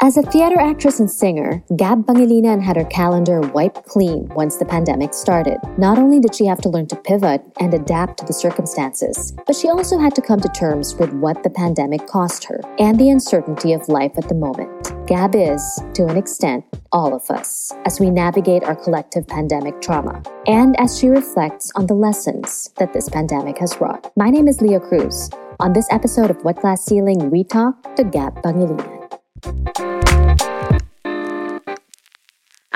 As a theater actress and singer, Gab Pangilinan had her calendar wiped clean once the pandemic started. Not only did she have to learn to pivot and adapt to the circumstances, but she also had to come to terms with what the pandemic cost her and the uncertainty of life at the moment. Gab is, to an extent, all of us as we navigate our collective pandemic trauma and as she reflects on the lessons that this pandemic has wrought. My name is Leah Cruz. On this episode of What Glass Ceiling, we talk to Gab Pangilinan.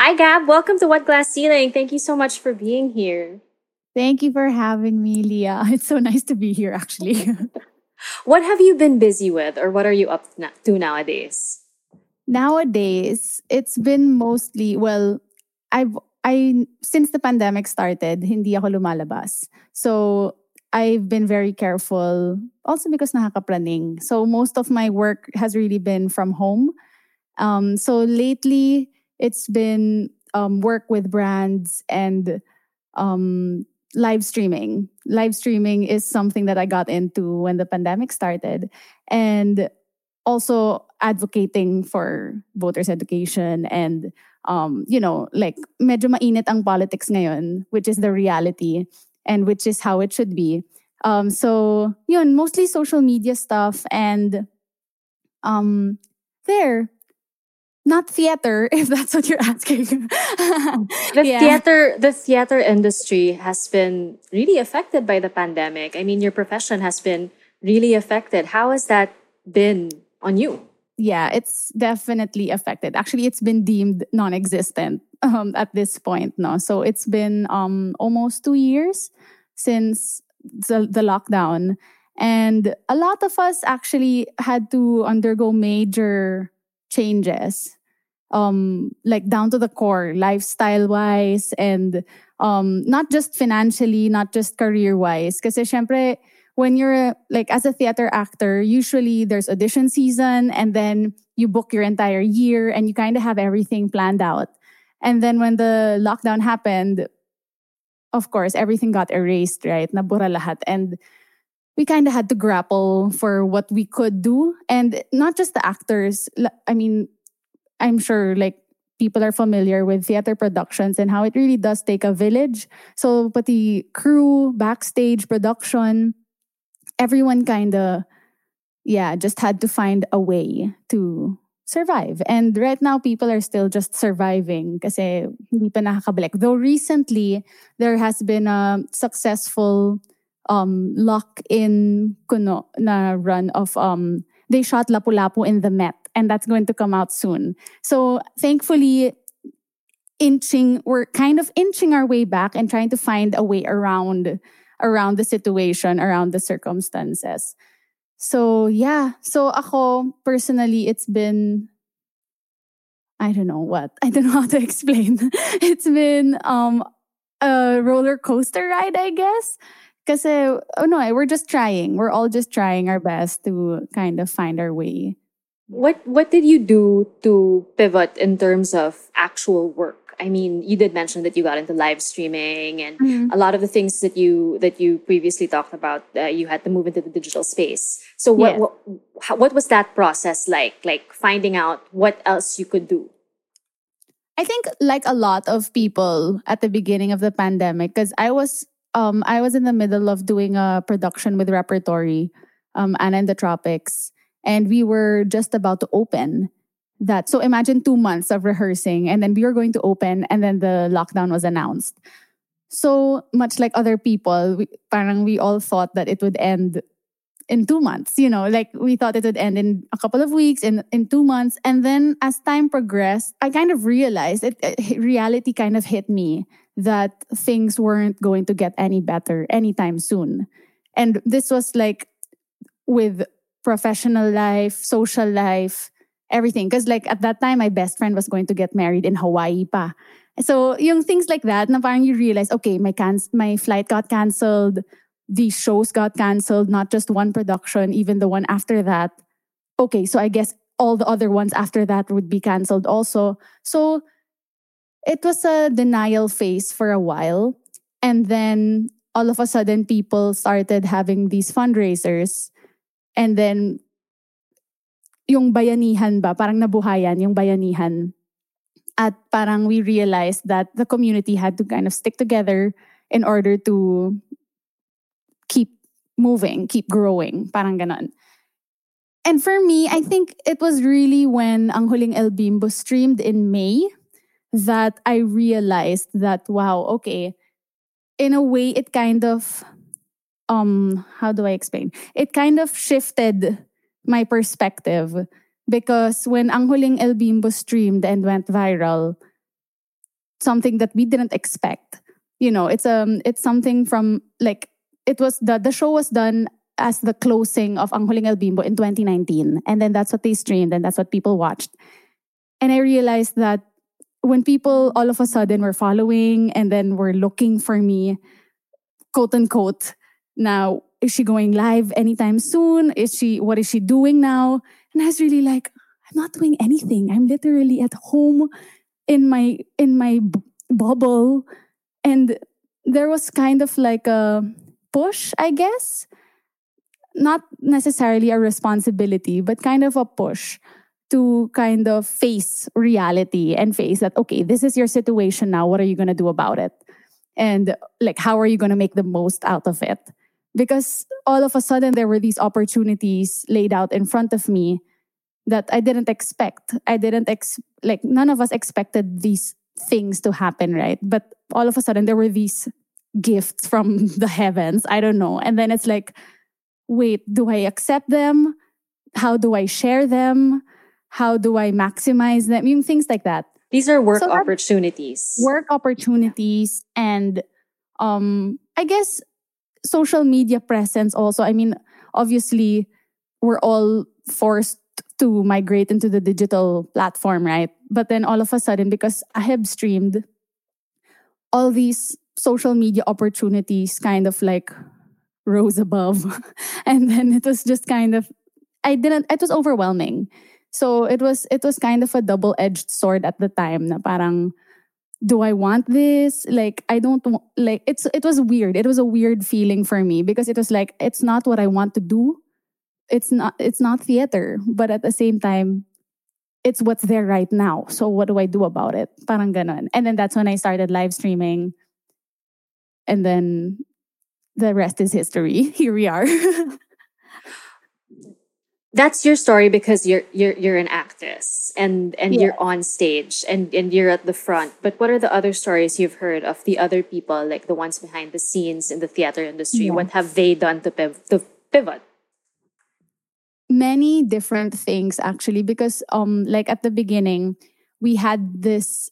Hi, Gab. Welcome to What Glass Ceiling. Thank you so much for being here. Thank you for having me, Leah. It's so nice to be here, actually. what have you been busy with, or what are you up to nowadays? Nowadays, it's been mostly, well, I've I since the pandemic started, hindi ako lumalabas. So I've been very careful also because nakakaplaning. So most of my work has really been from home. Um, so lately, it's been um, work with brands and um, live streaming. Live streaming is something that I got into when the pandemic started. And also advocating for voters' education and um, you know, like medyo mainit ang politics ngayon, which is the reality and which is how it should be. Um, so yun, mostly social media stuff and um, there. Not theater, if that's what you're asking. the yeah. theater, the theater industry has been really affected by the pandemic. I mean, your profession has been really affected. How has that been on you? Yeah, it's definitely affected. Actually, it's been deemed non-existent um, at this point. No, so it's been um, almost two years since the, the lockdown. And a lot of us actually had to undergo major changes, um, like down to the core, lifestyle wise, and um, not just financially, not just career wise. Because, syempre, when you're like as a theater actor, usually there's audition season and then you book your entire year and you kind of have everything planned out. And then when the lockdown happened, of course, everything got erased, right? Nabura lahat. And we kind of had to grapple for what we could do. And not just the actors. I mean, I'm sure like people are familiar with theater productions and how it really does take a village. So, but the crew, backstage production, everyone kind of, yeah, just had to find a way to survive. And right now, people are still just surviving kasi hindi pa nakakabalik. Though recently, there has been a successful um, lock-in kuno na run of um, they shot Lapu-Lapu in the Met and that's going to come out soon. So thankfully, inching, we're kind of inching our way back and trying to find a way around around the situation, around the circumstances. So yeah, so ako personally, it's been I don't know what I don't know how to explain. it's been um a roller coaster ride, I guess. Because oh no, we're just trying. We're all just trying our best to kind of find our way. What what did you do to pivot in terms of actual work? I mean, you did mention that you got into live streaming and mm-hmm. a lot of the things that you that you previously talked about. Uh, you had to move into the digital space. So what, what how, what was that process like? Like finding out what else you could do. I think like a lot of people at the beginning of the pandemic, because I was um I was in the middle of doing a production with Repertory, um in the Tropics, and we were just about to open that. So imagine two months of rehearsing and then we were going to open and then the lockdown was announced. So much like other people we, parang we all thought that it would end in two months you know? Like we thought it would end in a couple of weeks in in two months and then as time progressed i kind of realized it, it reality kind of hit me that things weren't going to get any better anytime soon and this was like with professional life social life everything. Because like at that time, my best friend was going to get married in Hawaii pa. So yung things like that, na parang you realize, okay, my, my flight got canceled, the shows got canceled, not just one production, even the one after that. Okay, so I guess all the other ones after that would be canceled also. So it was a denial phase for a while. And then all of a sudden, people started having these fundraisers. And then yung bayanihan ba, parang nabuhayan yung bayanihan. At parang we realized that the community had to kind of stick together in order to keep moving, keep growing, parang ganon. And for me, I think it was really when Ang Huling El Bimbo streamed in May that I realized that, wow, okay, in a way, it kind of, um, how do I explain? It kind of shifted my perspective because when Ang Huling El Bimbo streamed and went viral, something that we didn't expect, you know, it's um, it's something from like it was the the show was done as the closing of Ang Huling El Bimbo in 2019, and then that's what they streamed and that's what people watched, and I realized that when people all of a sudden were following and then were looking for me, quote unquote, now is she going live anytime soon? Is she, what is she doing now? And I was really like, I'm not doing anything. I'm literally at home in my, in my b- bubble. And there was kind of like a push, I guess. Not necessarily a responsibility, but kind of a push to kind of face reality and face that, okay, this is your situation now. What are you going to do about it? And like, how are you going to make the most out of it? because all of a sudden there were these opportunities laid out in front of me that I didn't expect. I didn't ex like none of us expected these things to happen, right? But all of a sudden there were these gifts from the heavens. I don't know. And then it's like, wait, do I accept them? How do I share them? How do I maximize them? Yung things like that. These are work so opportunities. Work opportunities and um I guess social media presence also. I mean, obviously, we're all forced to migrate into the digital platform, right? But then all of a sudden, because I have streamed, all these social media opportunities kind of like rose above. and then it was just kind of, I didn't, it was overwhelming. So it was, it was kind of a double edged sword at the time na parang, do I want this? Like, I don't like it's it was weird. It was a weird feeling for me because it was like it's not what I want to do. It's not it's not theater, but at the same time, it's what's there right now. So what do I do about it? Parang ganon. And then that's when I started live streaming. And then the rest is history. Here we are. that's your story because you're you're you're an actress and and yeah. you're on stage and and you're at the front but what are the other stories you've heard of the other people like the ones behind the scenes in the theater industry yeah. what have they done to, piv- to pivot many different things actually because um like at the beginning we had this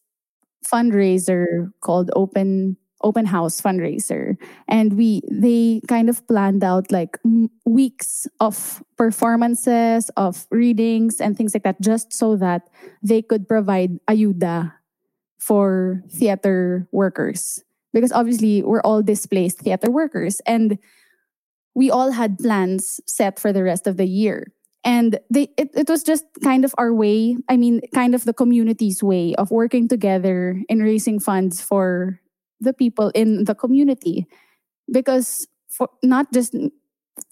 fundraiser called open open house fundraiser. And we they kind of planned out like weeks of performances of readings and things like that just so that they could provide ayuda for theater workers. Because obviously we're all displaced theater workers and we all had plans set for the rest of the year. And they it, it was just kind of our way i mean kind of the community's way of working together in raising funds for the people in the community because for not just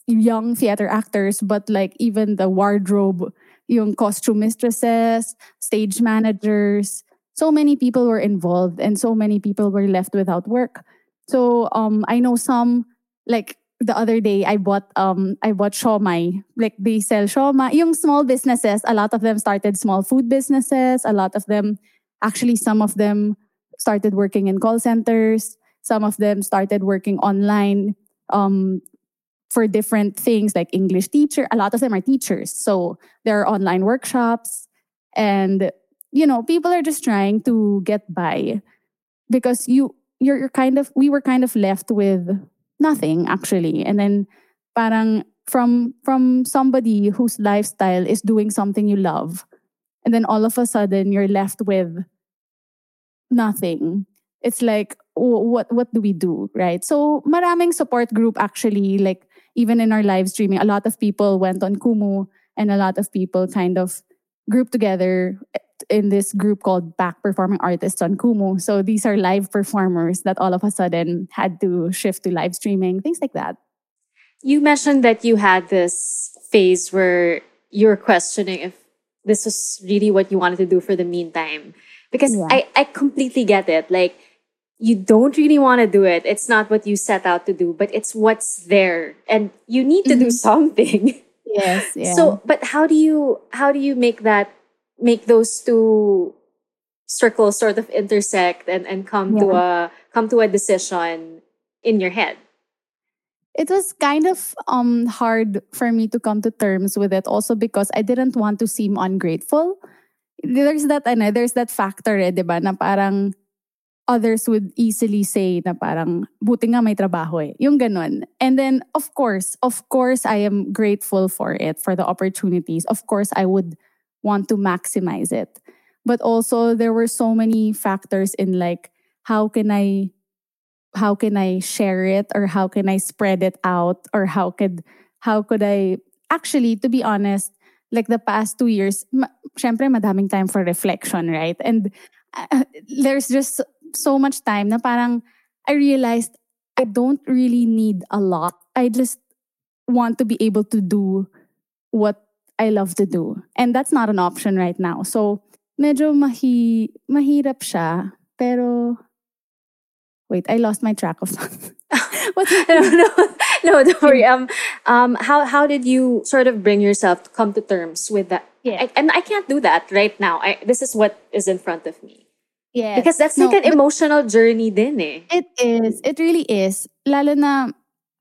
young theater actors but like even the wardrobe yung costume mistresses stage managers so many people were involved and so many people were left without work so um i know some like the other day I bought um I bought siomai. Like they sell siomai. Yung small businesses, a lot of them started small food businesses. A lot of them, actually, some of them started working in call centers. Some of them started working online um, for different things like English teacher. A lot of them are teachers. So there are online workshops. And, you know, people are just trying to get by because you, you're, you're kind of, we were kind of left with nothing actually. And then parang from, from somebody whose lifestyle is doing something you love. And then all of a sudden you're left with nothing. It's like, what what do we do, right? So maraming support group actually, like even in our live streaming, a lot of people went on Kumu and a lot of people kind of grouped together eh, in this group called Back Performing Artists on Kumu. So these are live performers that all of a sudden had to shift to live streaming, things like that. You mentioned that you had this phase where you're questioning if this was really what you wanted to do for the meantime. Because yeah. I, I completely get it. Like, you don't really want to do it. It's not what you set out to do, but it's what's there. And you need to mm-hmm. do something. Yes. Yeah. So, but how do you how do you make that make those two circles sort of intersect and and come yeah. to a come to a decision in your head? It was kind of um hard for me to come to terms with it also because I didn't want to seem ungrateful. There's that ano, there's that factor eh, 'di ba, na parang others would easily say na parang, buti nga may trabaho eh. Yung ganun. And then, of course, of course, I am grateful for it, for the opportunities. Of course, I would want to maximize it. But also, there were so many factors in like, how can I, how can I share it or how can I spread it out or how could, how could I, actually, to be honest, like the past two years, ma- syempre madaming time for reflection, right? And uh, there's just so much time na parang I realized I don't really need a lot. I just want to be able to do what I love to do. And that's not an option right now. So, medyo mahi, mahirap siya. Pero, wait, I lost my track of What's no, no, no, don't worry. Um, um, how, how did you sort of bring yourself to come to terms with that? Yeah. I, and I can't do that right now. I, this is what is in front of me. Yes. Because that's like an emotional journey din eh. It is. It really is. Lalo na,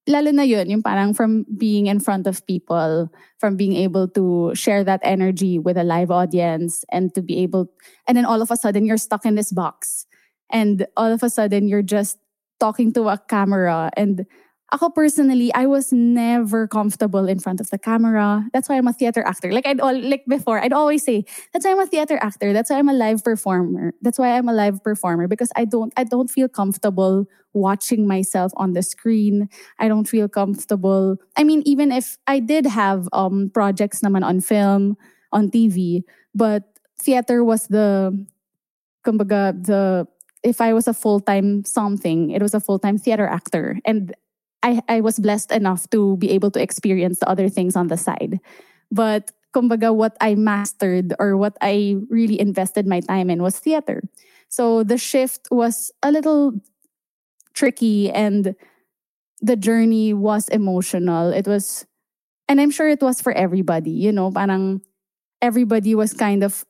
lalo na yun, yung parang from being in front of people, from being able to share that energy with a live audience and to be able, and then all of a sudden you're stuck in this box. And all of a sudden you're just talking to a camera and Ako personally, I was never comfortable in front of the camera. That's why I'm a theater actor. Like I'd all like before, I'd always say, that's why I'm a theater actor. That's why I'm a live performer. That's why I'm a live performer because I don't I don't feel comfortable watching myself on the screen. I don't feel comfortable. I mean, even if I did have um projects naman on film, on TV, but theater was the kumbaga the if I was a full-time something, it was a full-time theater actor. And I, I was blessed enough to be able to experience the other things on the side. But kumbaga, what I mastered or what I really invested my time in was theater. So the shift was a little tricky and the journey was emotional. It was, and I'm sure it was for everybody, you know, parang everybody was kind of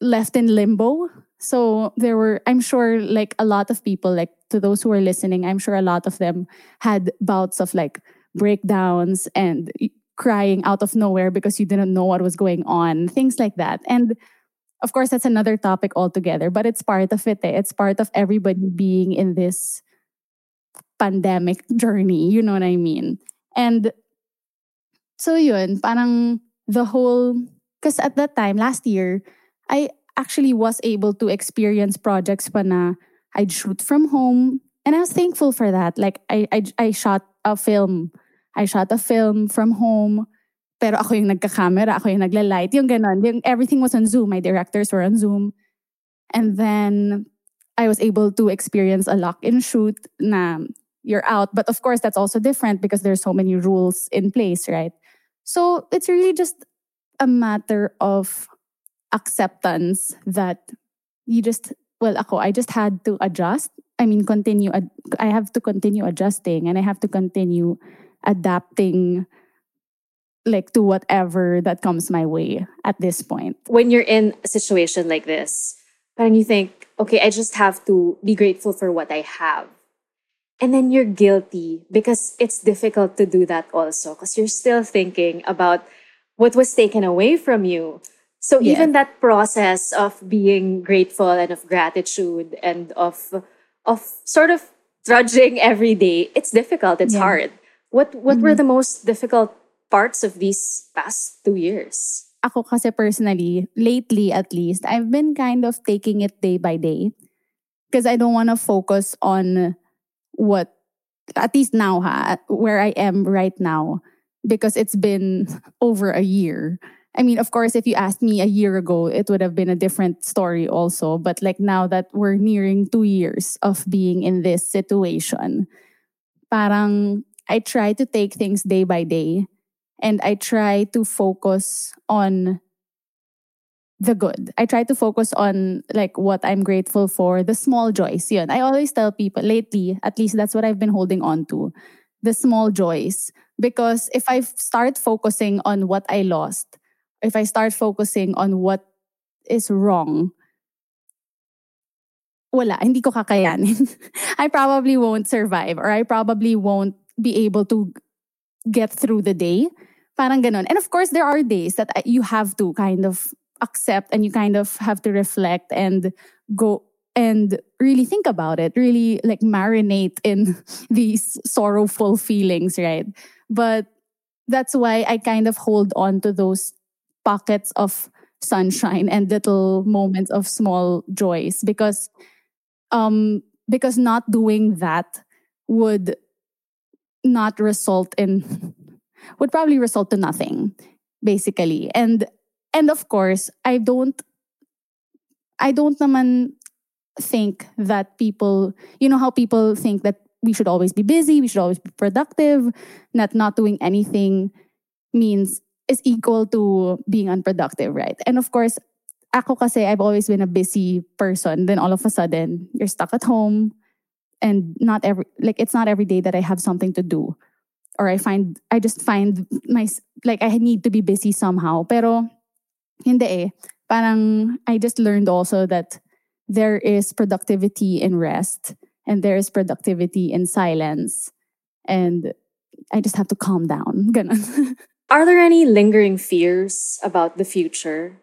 left in limbo. So there were, I'm sure, like a lot of people, like to those who are listening, I'm sure a lot of them had bouts of like breakdowns and crying out of nowhere because you didn't know what was going on, things like that. And of course, that's another topic altogether, but it's part of it. Eh? It's part of everybody being in this pandemic journey. You know what I mean? And so yun, parang the whole, because at that time, last year, I actually was able to experience projects pa na uh, I'd shoot from home. And I was thankful for that. Like, I, I, I shot a film. I shot a film from home. Pero ako yung nagka-camera, ako yung nagla-light. Yung ganon. Yung, everything was on Zoom. My directors were on Zoom. And then I was able to experience a lock-in shoot na you're out. But of course, that's also different because there's so many rules in place, right? So it's really just a matter of acceptance that you just well, ako, I just had to adjust. I mean, continue. Ad- I have to continue adjusting and I have to continue adapting like to whatever that comes my way at this point. When you're in a situation like this, and you think, okay, I just have to be grateful for what I have. And then you're guilty because it's difficult to do that also because you're still thinking about what was taken away from you. So yes. even that process of being grateful and of gratitude and of of sort of trudging every day, it's difficult. It's yeah. hard. What what mm-hmm. were the most difficult parts of these past two years? Ako kasi personally, lately at least, I've been kind of taking it day by day because I don't want to focus on what at least now ha, where I am right now because it's been over a year. I mean, of course, if you asked me a year ago, it would have been a different story also. But like now that we're nearing two years of being in this situation, parang I try to take things day by day and I try to focus on the good. I try to focus on like what I'm grateful for, the small joys. Yun. I always tell people lately, at least that's what I've been holding on to, the small joys. Because if I start focusing on what I lost, if I start focusing on what is wrong, wala, hindi ko kakayanin. I probably won't survive or I probably won't be able to get through the day. Parang ganon. And of course, there are days that you have to kind of accept and you kind of have to reflect and go and really think about it, really like marinate in these sorrowful feelings, right? But that's why I kind of hold on to those pockets of sunshine and little moments of small joys because um because not doing that would not result in would probably result to nothing basically. And and of course, I don't I don't naman think that people, you know how people think that we should always be busy, we should always be productive, that not doing anything means is equal to being unproductive, right? And of course, ako kasi I've always been a busy person. Then all of a sudden, you're stuck at home and not every like it's not every day that I have something to do. Or I find I just find my like I need to be busy somehow. Pero Hindi eh. Parang I just learned also that there is productivity in rest and there is productivity in silence. And I just have to calm down. Ganun. Are there any lingering fears about the future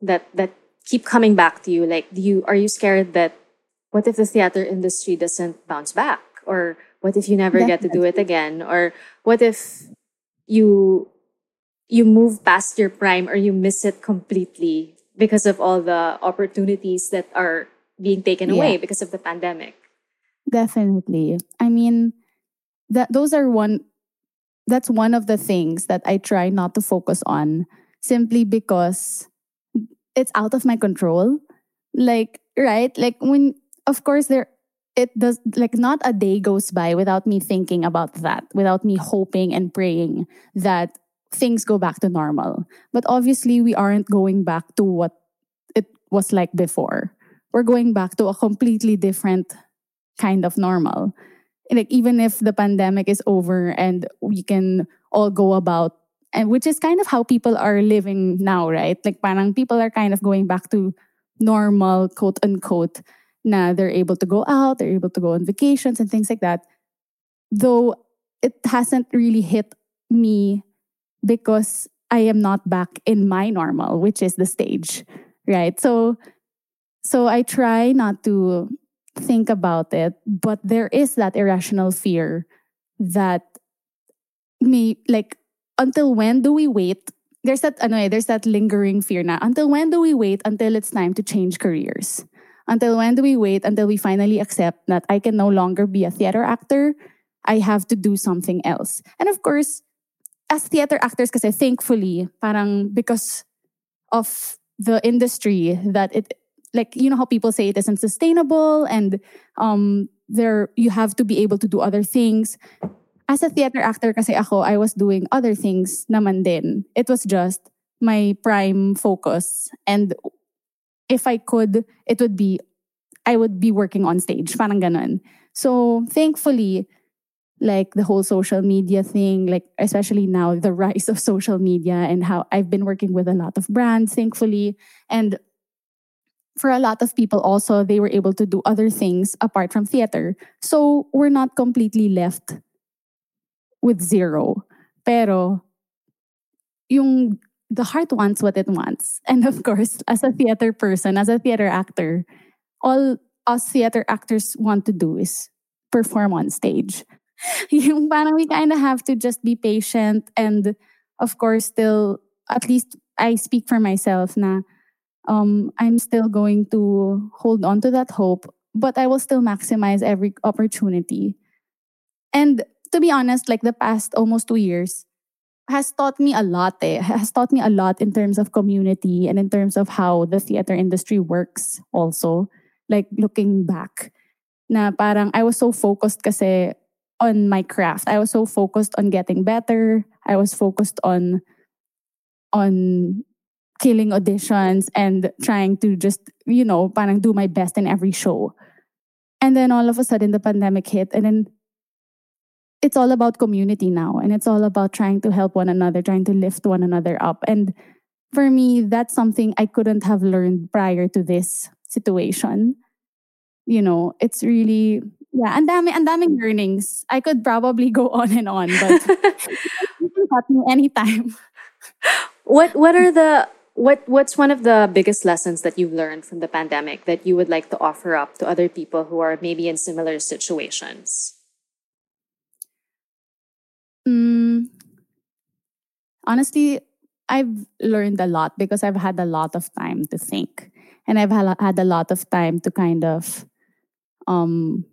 that that keep coming back to you? Like do you are you scared that what if the theater industry doesn't bounce back? Or what if you never Definitely. get to do it again? Or what if you you move past your prime or you miss it completely because of all the opportunities that are being taken yeah. away because of the pandemic. Definitely. I mean, that those are one that's one of the things that I try not to focus on simply because it's out of my control. Like, right? Like when of course there it does like not a day goes by without me thinking about that, without me hoping and praying that things go back to normal. But obviously, we aren't going back to what it was like before. We're going back to a completely different kind of normal. Like, even if the pandemic is over and we can all go about, and which is kind of how people are living now, right? Like, parang people are kind of going back to normal, quote unquote, na they're able to go out, they're able to go on vacations and things like that. Though it hasn't really hit me because I am not back in my normal, which is the stage, right? So, so I try not to think about it, but there is that irrational fear that me like until when do we wait? There's that ano, eh, there's that lingering fear now. until when do we wait until it's time to change careers? Until when do we wait until we finally accept that I can no longer be a theater actor? I have to do something else. And of course, as theater actors kasi thankfully parang because of the industry that it like you know how people say it isn't sustainable and um there you have to be able to do other things. As a theater actor kasi ako I was doing other things naman din. It was just my prime focus. And if I could it would be I would be working on stage. Parang ganun. So thankfully like the whole social media thing, like especially now the rise of social media and how I've been working with a lot of brands, thankfully. And for a lot of people also, they were able to do other things apart from theater. So we're not completely left with zero. Pero yung the heart wants what it wants. And of course, as a theater person, as a theater actor, all us theater actors want to do is perform on stage. yung parang we kind of have to just be patient and of course still at least I speak for myself na um, I'm still going to hold on to that hope but I will still maximize every opportunity and to be honest like the past almost two years has taught me a lot eh, has taught me a lot in terms of community and in terms of how the theater industry works also like looking back na parang I was so focused kasi on my craft. I was so focused on getting better. I was focused on on killing auditions and trying to just, you know, parang do my best in every show. And then all of a sudden the pandemic hit and then it's all about community now and it's all about trying to help one another, trying to lift one another up. And for me, that's something I couldn't have learned prior to this situation. You know, it's really yeah, and dami and daming learnings. I could probably go on and on, but you can cut me anytime. What what are the what what's one of the biggest lessons that you've learned from the pandemic that you would like to offer up to other people who are maybe in similar situations? Mm, honestly, I've learned a lot because I've had a lot of time to think, and I've had a lot of time to kind of um,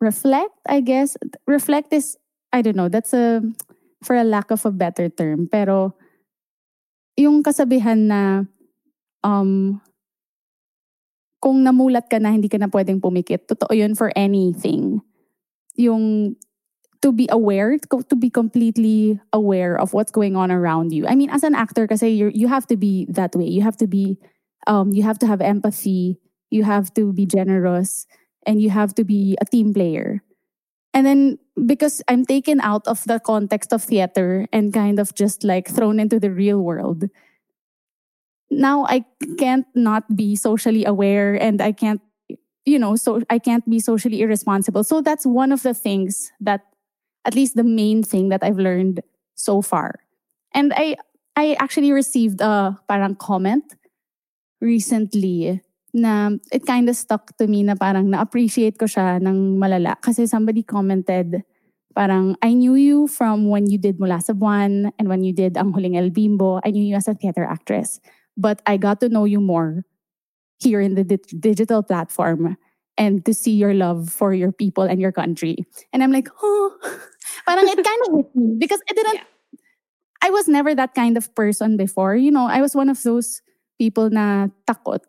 reflect. I guess reflect is I don't know. That's a for a lack of a better term, pero yung kasabihan na um, kung namulat ka na, hindi ka na pwedeng pumikit. Totoo yun for anything. Yung to be aware, to be completely aware of what's going on around you. I mean, as an actor, kasi you you have to be that way. You have to be, um, you have to have empathy. You have to be generous, and you have to be a team player. And then because I'm taken out of the context of theater and kind of just like thrown into the real world, now I can't not be socially aware and I can't, you know, so I can't be socially irresponsible. So that's one of the things that, at least the main thing that I've learned so far. And I, I actually received a parang comment recently na it kind of stuck to me na parang na-appreciate ko siya ng malala. Kasi somebody commented, parang, I knew you from when you did Mula sa Buwan and when you did Ang Huling El Bimbo. I knew you as a theater actress. But I got to know you more here in the di- digital platform and to see your love for your people and your country. And I'm like, oh, parang it kind of hit me because I didn't, yeah. I was never that kind of person before. You know, I was one of those people na takot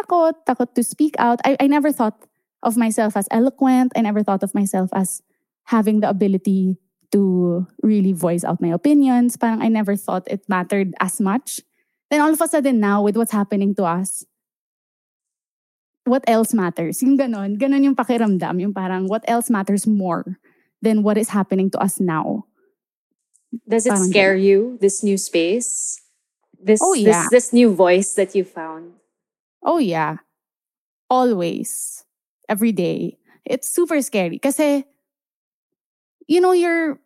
takot, takot to speak out. I, I never thought of myself as eloquent. I never thought of myself as having the ability to really voice out my opinions. Parang I never thought it mattered as much. Then all of a sudden now, with what's happening to us, what else matters? Yung ganon, ganon yung pakiramdam. Yung parang what else matters more than what is happening to us now. Does it parang scare ganon. you, this new space? This, oh, yeah. this, this new voice that you found? Oh yeah. Always. Every day. It's super scary kasi you know you're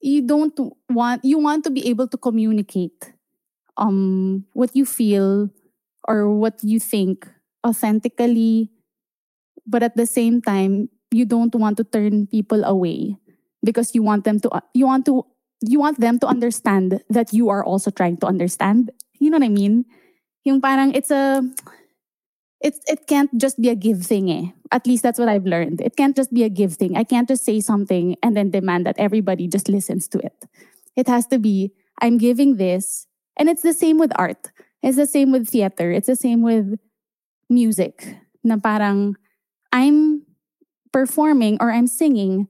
you don't want you want to be able to communicate um what you feel or what you think authentically but at the same time you don't want to turn people away because you want them to you want to you want them to understand that you are also trying to understand you know what i mean yung parang it's a it's it can't just be a give thing eh. At least that's what I've learned. It can't just be a give thing. I can't just say something and then demand that everybody just listens to it. It has to be I'm giving this and it's the same with art. It's the same with theater. It's the same with music. Na parang I'm performing or I'm singing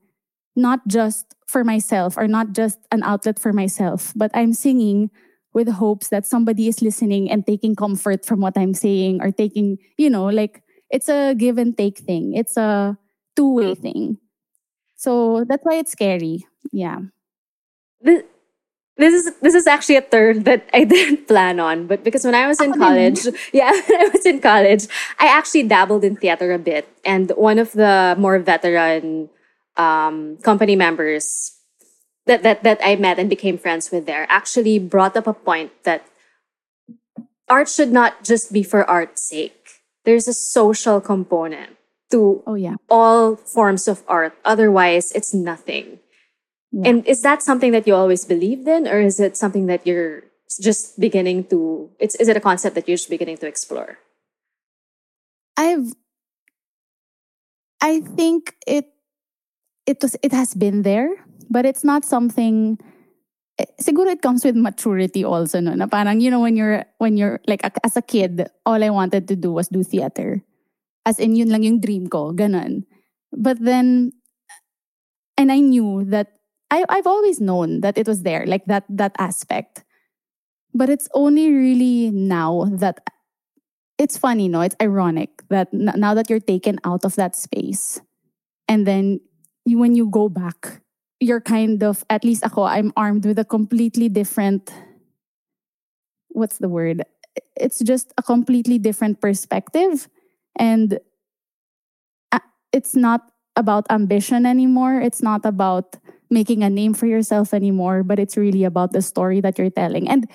not just for myself or not just an outlet for myself, but I'm singing with hopes that somebody is listening and taking comfort from what I'm saying or taking, you know, like it's a give and take thing. It's a two way mm. thing. So that's why it's scary. Yeah. This, this is this is actually a third that I didn't plan on, but because when I was in oh, college, yeah, when I was in college, I actually dabbled in theater a bit, and one of the more veteran um, company members that, that, that I met and became friends with there actually brought up a point that art should not just be for art's sake. There's a social component to oh, yeah. all forms of art. Otherwise, it's nothing. Yeah. And is that something that you always believed in, or is it something that you're just beginning to? It's is it a concept that you're just beginning to explore? I've, I think it, it was it has been there but it's not something eh, siguro it comes with maturity also no na parang you know when you're when you're like as a kid all I wanted to do was do theater as in yun lang yung dream ko ganun but then and I knew that I, I've always known that it was there, like that that aspect. But it's only really now that it's funny, no? It's ironic that now that you're taken out of that space, and then you, when you go back, you're kind of at least ako, I'm armed with a completely different. What's the word? It's just a completely different perspective, and uh, it's not about ambition anymore. It's not about making a name for yourself anymore, but it's really about the story that you're telling. And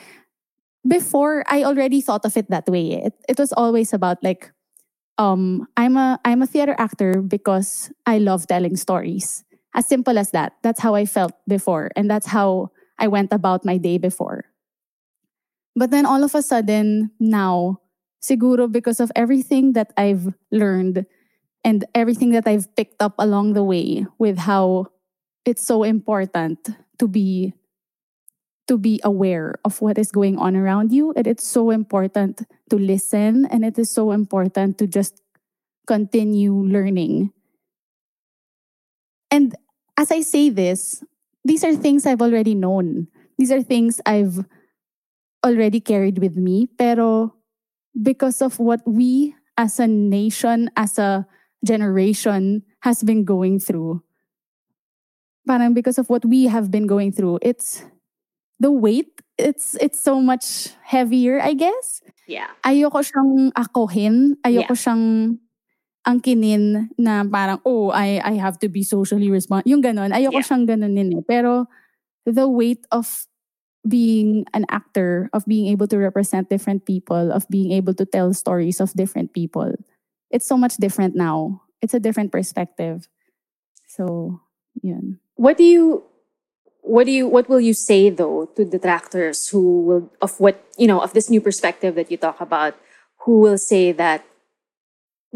before I already thought of it that way. It, it was always about like um I'm a I'm a theater actor because I love telling stories. As simple as that. That's how I felt before and that's how I went about my day before. But then all of a sudden now siguro because of everything that I've learned and everything that I've picked up along the way with how it's so important to be to be aware of what is going on around you and it's so important to listen and it is so important to just continue learning and as i say this these are things i've already known. These are things i've already carried with me. Pero because of what we as a nation as a generation has been going through parang because of what we have been going through it's the weight it's it's so much heavier I guess. Yeah. Ayoko siyang akohin ayoko yeah. siyang angkinin na parang oh I I have to be socially responsible yung ganon ayoko yeah. siyang ganonin eh. Pero the weight of being an actor of being able to represent different people of being able to tell stories of different people it's so much different now. It's a different perspective. So yun. What do you what do you what will you say though to detractors who will of what you know of this new perspective that you talk about who will say that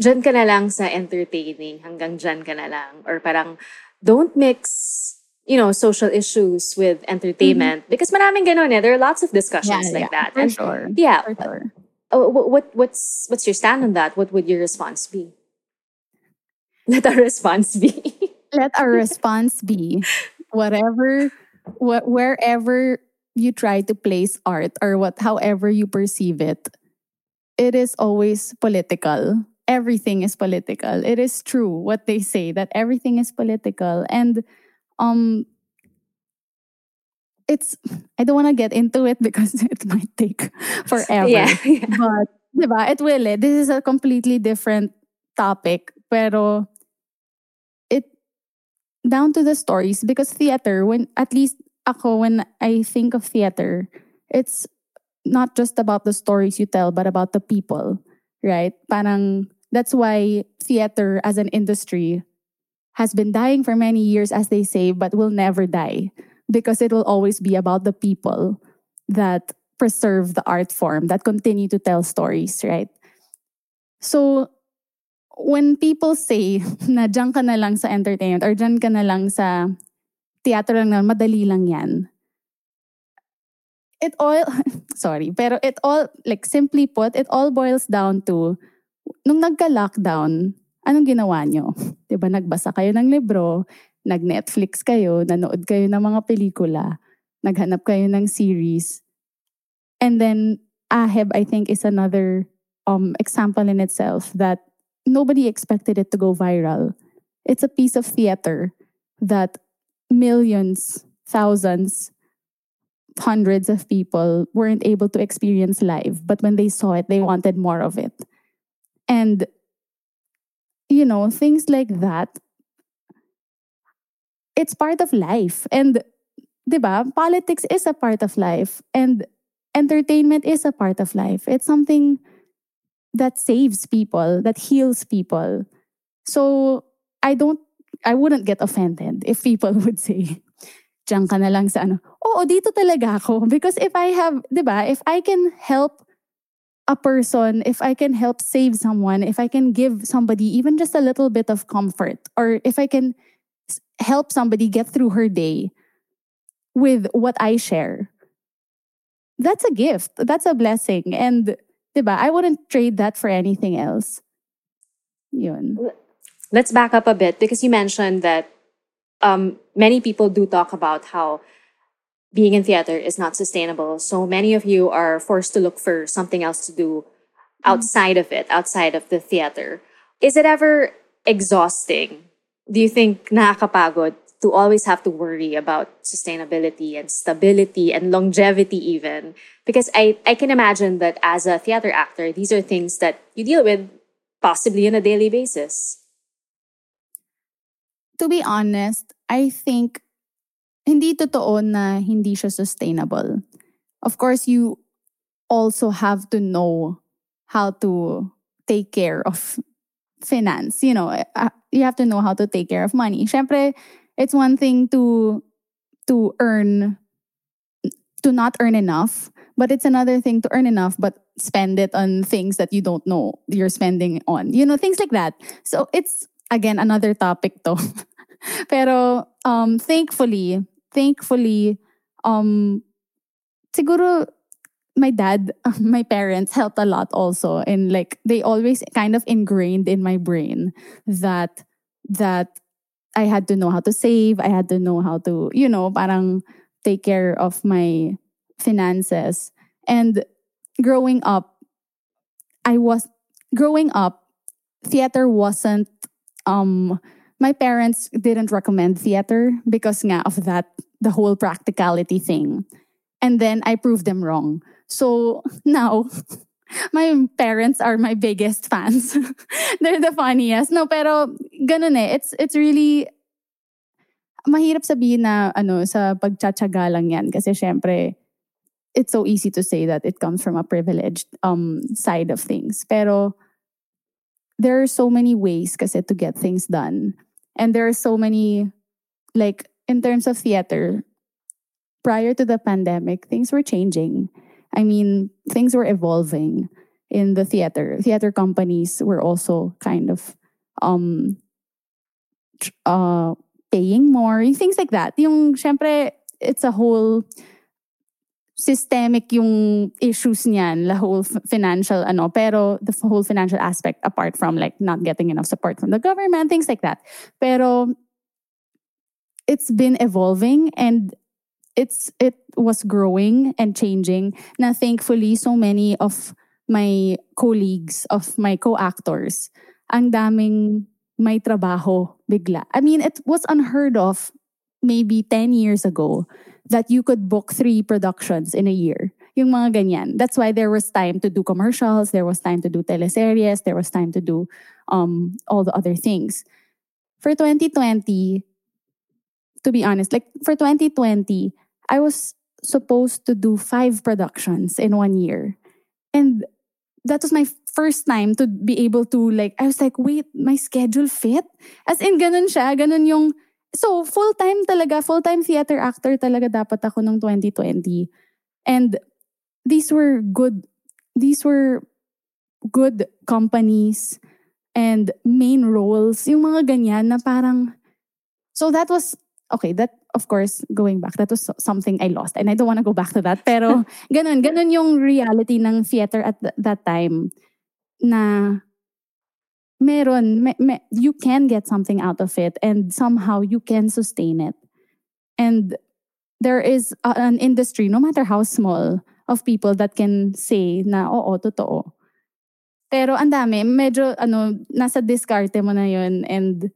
dyan ka na lang sa entertaining hanggang dyan ka na lang. Or parang don't mix you know social issues with entertainment. Mm-hmm. because maraming ganun eh. There are lots of discussions yeah, like yeah, that. For and sure. yeah. For sure. Uh, what what's what's your stand on that? What would your response be? Let our response be. Let our response be whatever wh- wherever you try to place art or what however you perceive it it is always political everything is political. It is true what they say that everything is political. And um it's i don't want to get into it because it might take forever. Yeah, yeah. but diba, it will eh. this is a completely different topic. Pero it down to the stories because theater when at least ako when I think of theater it's not just about the stories you tell but about the people right? Parang that's why theater as an industry has been dying for many years as they say but will never die because it will always be about the people that preserve the art form that continue to tell stories right? So when people say na dyan ka na lang sa entertainment or dyan ka na lang sa theater lang na madali lang yan, it all, sorry, pero it all, like simply put, it all boils down to, nung nagka-lockdown, anong ginawa nyo? Diba, nagbasa kayo ng libro, nag-Netflix kayo, nanood kayo ng mga pelikula, naghanap kayo ng series. And then, Aheb, I think, is another um, example in itself that nobody expected it to go viral. It's a piece of theater that millions, thousands, hundreds of people weren't able to experience live. But when they saw it, they wanted more of it. And, you know, things like that, it's part of life. And, diba, politics is a part of life. And entertainment is a part of life. It's something that saves people, that heals people. So I don't, I wouldn't get offended if people would say, diyan ka na lang sa ano. Oo, dito talaga ako. Because if I have, di ba, if I can help a person, if I can help save someone, if I can give somebody even just a little bit of comfort, or if I can help somebody get through her day with what I share, that's a gift. That's a blessing. And Diba? I wouldn't trade that for anything else. Yun. Let's back up a bit because you mentioned that um, many people do talk about how being in theater is not sustainable. So many of you are forced to look for something else to do mm-hmm. outside of it, outside of the theater. Is it ever exhausting? Do you think nakakapagod to always have to worry about sustainability and stability and longevity even? Because I, I can imagine that as a theater actor, these are things that you deal with possibly on a daily basis. To be honest, I think hindi totoo na hindi siya sustainable. Of course, you also have to know how to take care of finance. You know, you have to know how to take care of money. Syempre, it's one thing to to earn to not earn enough, but it's another thing to earn enough but spend it on things that you don't know you're spending on. You know, things like that. So it's again another topic though. Pero um thankfully, thankfully um siguro my dad, my parents helped a lot also. And like they always kind of ingrained in my brain that that I had to know how to save, I had to know how to, you know, parang take care of my finances. And growing up, I was growing up, theater wasn't um my parents didn't recommend theater because nga of that the whole practicality thing. And then I proved them wrong. So now, my parents are my biggest fans. They're the funniest. No, pero ganun eh. It's, it's really, mahirap sabihin na ano, sa pagtsatsaga lang yan. Kasi syempre, it's so easy to say that it comes from a privileged um, side of things. Pero there are so many ways kasi to get things done. And there are so many, like, in terms of theater, prior to the pandemic, things were changing. I mean, things were evolving in the theater. Theater companies were also kind of um, uh, paying more, things like that. Yung, syempre, it's a whole systemic yung issues niyan, the whole financial ano, pero the whole financial aspect apart from like not getting enough support from the government, things like that. Pero it's been evolving and it's it was growing and changing na thankfully so many of my colleagues of my co-actors ang daming may trabaho bigla i mean it was unheard of maybe 10 years ago that you could book three productions in a year yung mga ganyan that's why there was time to do commercials there was time to do teleseries there was time to do um all the other things for 2020 to be honest like for 2020 I was supposed to do five productions in one year. And that was my first time to be able to like, I was like, wait, my schedule fit? As in, ganun siya, ganun yung, so full-time talaga, full-time theater actor talaga dapat ako nung 2020. And these were good, these were good companies and main roles, yung mga ganyan na parang, so that was, okay, that of course, going back, that was something I lost. And I don't want to go back to that. Pero ganun, ganun yung reality ng theater at th- that time na meron, me, me, you can get something out of it and somehow you can sustain it. And there is a, an industry, no matter how small, of people that can say na, oo, totoo. Pero ang dami, medyo, ano, nasa diskarte mo na yun and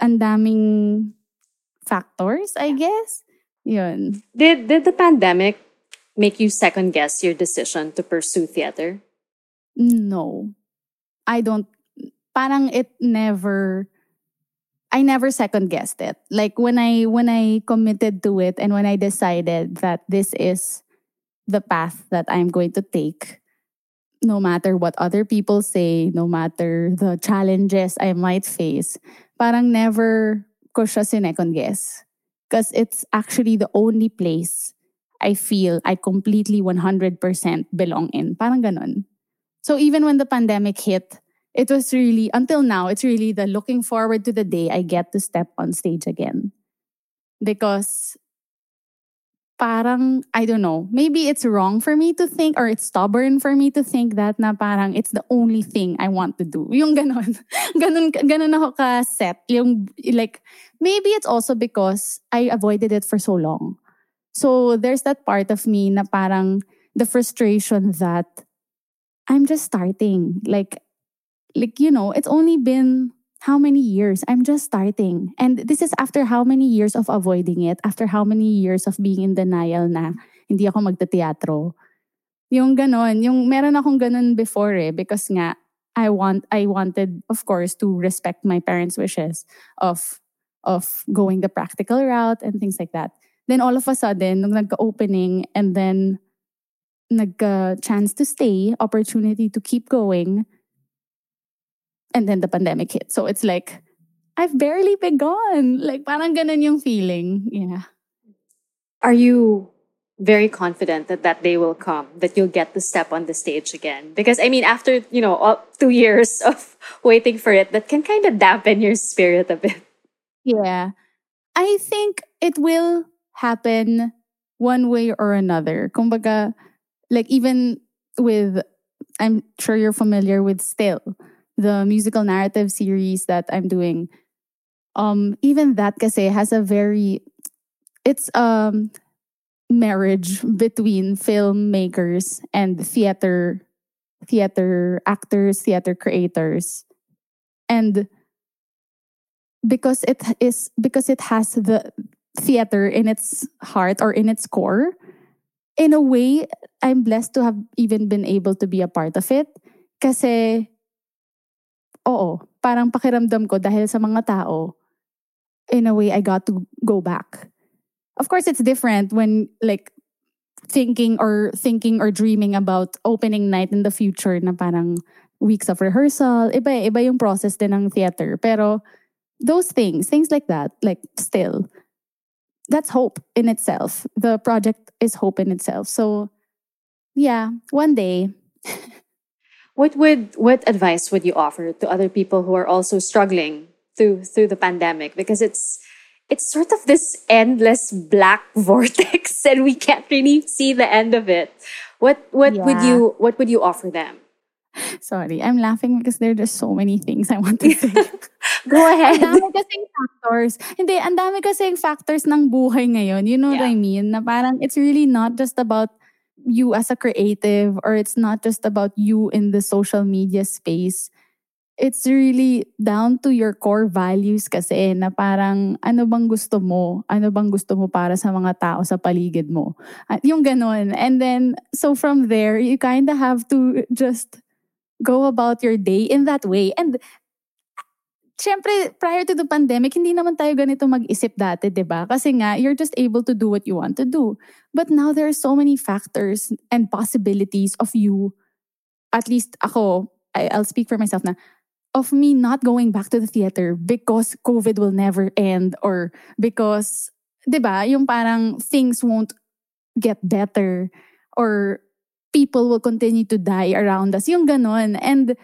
ang daming factors, I guess. Yun. Did did the pandemic make you second guess your decision to pursue theater? No. I don't parang it never I never second guessed it. Like when I when I committed to it and when I decided that this is the path that I'm going to take, no matter what other people say, no matter the challenges I might face, parang never ko siya sinecond guess. Because it's actually the only place I feel I completely 100% belong in. Parang ganun. So even when the pandemic hit, it was really, until now, it's really the looking forward to the day I get to step on stage again. Because parang, I don't know, maybe it's wrong for me to think or it's stubborn for me to think that na parang it's the only thing I want to do. Yung ganon. ganon, ganon ako ka-set. Yung, like, maybe it's also because I avoided it for so long. So there's that part of me na parang the frustration that I'm just starting. Like, like, you know, it's only been how many years? I'm just starting. And this is after how many years of avoiding it, after how many years of being in denial na hindi ako magte-teatro. Yung ganon, yung meron akong ganon before eh, because nga, I want, I wanted, of course, to respect my parents' wishes of, of going the practical route and things like that. Then all of a sudden, nung nagka-opening and then nagka-chance to stay, opportunity to keep going, and then the pandemic hit. So it's like, I've barely begun. Like, parang ganun yung feeling. Yeah. Are you very confident that that day will come, that you'll get to step on the stage again? Because, I mean, after, you know, all, two years of waiting for it, that can kind of dampen your spirit a bit. Yeah. I think it will happen one way or another. Kumbaga, like even with, I'm sure you're familiar with Still the musical narrative series that I'm doing, um, even that kasi has a very, it's um marriage between filmmakers and theater, theater actors, theater creators, and because it is because it has the theater in its heart or in its core in a way i'm blessed to have even been able to be a part of it. Kasi oo, parang pakiramdam ko dahil sa mga tao, in a way, I got to go back. Of course, it's different when like thinking or thinking or dreaming about opening night in the future na parang weeks of rehearsal. Iba, eh, iba yung process din ng theater. Pero those things, things like that, like still, that's hope in itself. The project is hope in itself. So, yeah, one day. What would what advice would you offer to other people who are also struggling through through the pandemic? Because it's it's sort of this endless black vortex and we can't really see the end of it. What what yeah. would you what would you offer them? Sorry, I'm laughing because there are just so many things I want to say. Go ahead. Ang dami kasing factors. Hindi, ang dami kasing factors ng buhay ngayon. You know yeah. what I mean? Na parang it's really not just about you as a creative or it's not just about you in the social media space. It's really down to your core values kasi na parang ano bang gusto mo? Ano bang gusto mo para sa mga tao sa paligid mo? At yung ganon. And then, so from there, you kind of have to just go about your day in that way. And syempre, prior to the pandemic, hindi naman tayo ganito mag-isip dati, di ba? Kasi nga, you're just able to do what you want to do. But now there are so many factors and possibilities of you, at least ako, I'll speak for myself na, of me not going back to the theater because COVID will never end or because, di ba, yung parang things won't get better or people will continue to die around us. Yung ganon. And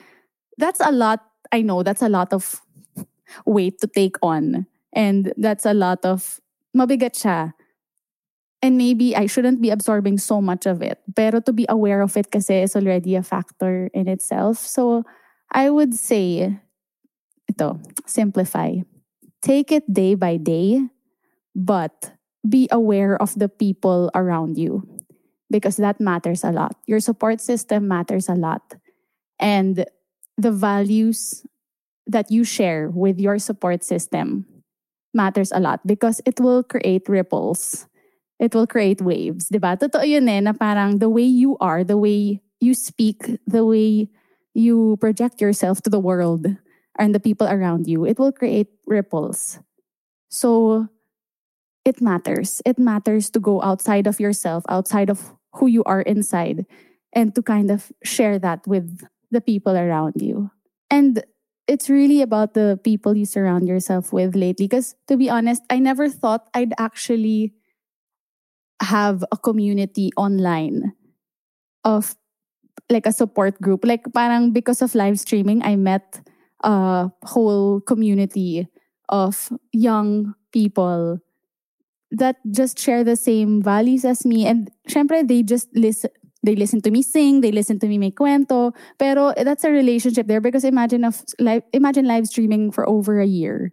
that's a lot, I know, that's a lot of weight to take on. And that's a lot of, mabigat siya. And maybe I shouldn't be absorbing so much of it. Pero to be aware of it kasi is already a factor in itself. So I would say, ito, simplify. Take it day by day, but be aware of the people around you because that matters a lot. Your support system matters a lot. And the values that you share with your support system matters a lot because it will create ripples. It will create waves, di ba? Totoo yun eh, na parang the way you are, the way you speak, the way you project yourself to the world and the people around you, it will create ripples. So it matters. It matters to go outside of yourself, outside of who you are inside, and to kind of share that with the people around you. And it's really about the people you surround yourself with lately. Because to be honest, I never thought I'd actually have a community online of like a support group. Like parang because of live streaming, I met a whole community of young people that just share the same values as me. And syempre, they just listen, they listen to me sing, they listen to me make cuento. Pero that's a relationship there because imagine of live, imagine live streaming for over a year.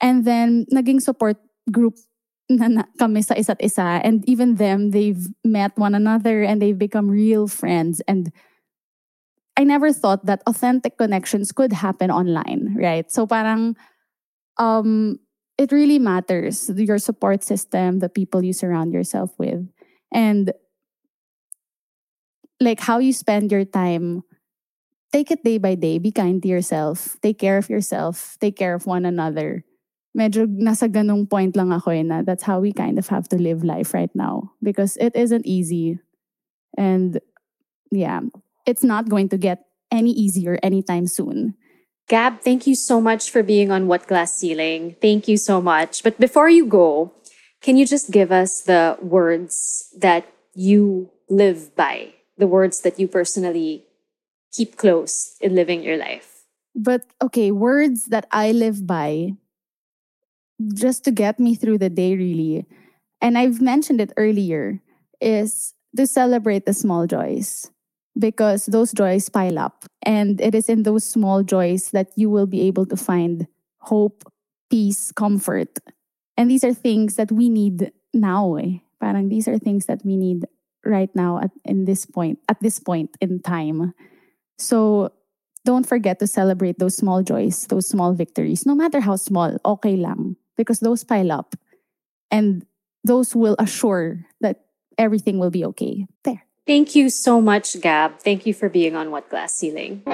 And then naging support group na, na kami sa isa't isa. And even them, they've met one another and they've become real friends. And I never thought that authentic connections could happen online, right? So parang um it really matters your support system, the people you surround yourself with. And like how you spend your time take it day by day be kind to yourself take care of yourself take care of one another medyo nasa ganung point lang ako eh na that's how we kind of have to live life right now because it isn't easy and yeah it's not going to get any easier anytime soon Gab, thank you so much for being on What Glass Ceiling. Thank you so much. But before you go, can you just give us the words that you live by? The words that you personally keep close in living your life? But okay, words that I live by just to get me through the day, really. And I've mentioned it earlier is to celebrate the small joys because those joys pile up. And it is in those small joys that you will be able to find hope, peace, comfort. And these are things that we need now. Eh? Parang these are things that we need right now at in this point at this point in time. So don't forget to celebrate those small joys, those small victories, no matter how small, okay lang. Because those pile up. And those will assure that everything will be okay. There. Thank you so much, Gab. Thank you for being on What Glass Ceiling.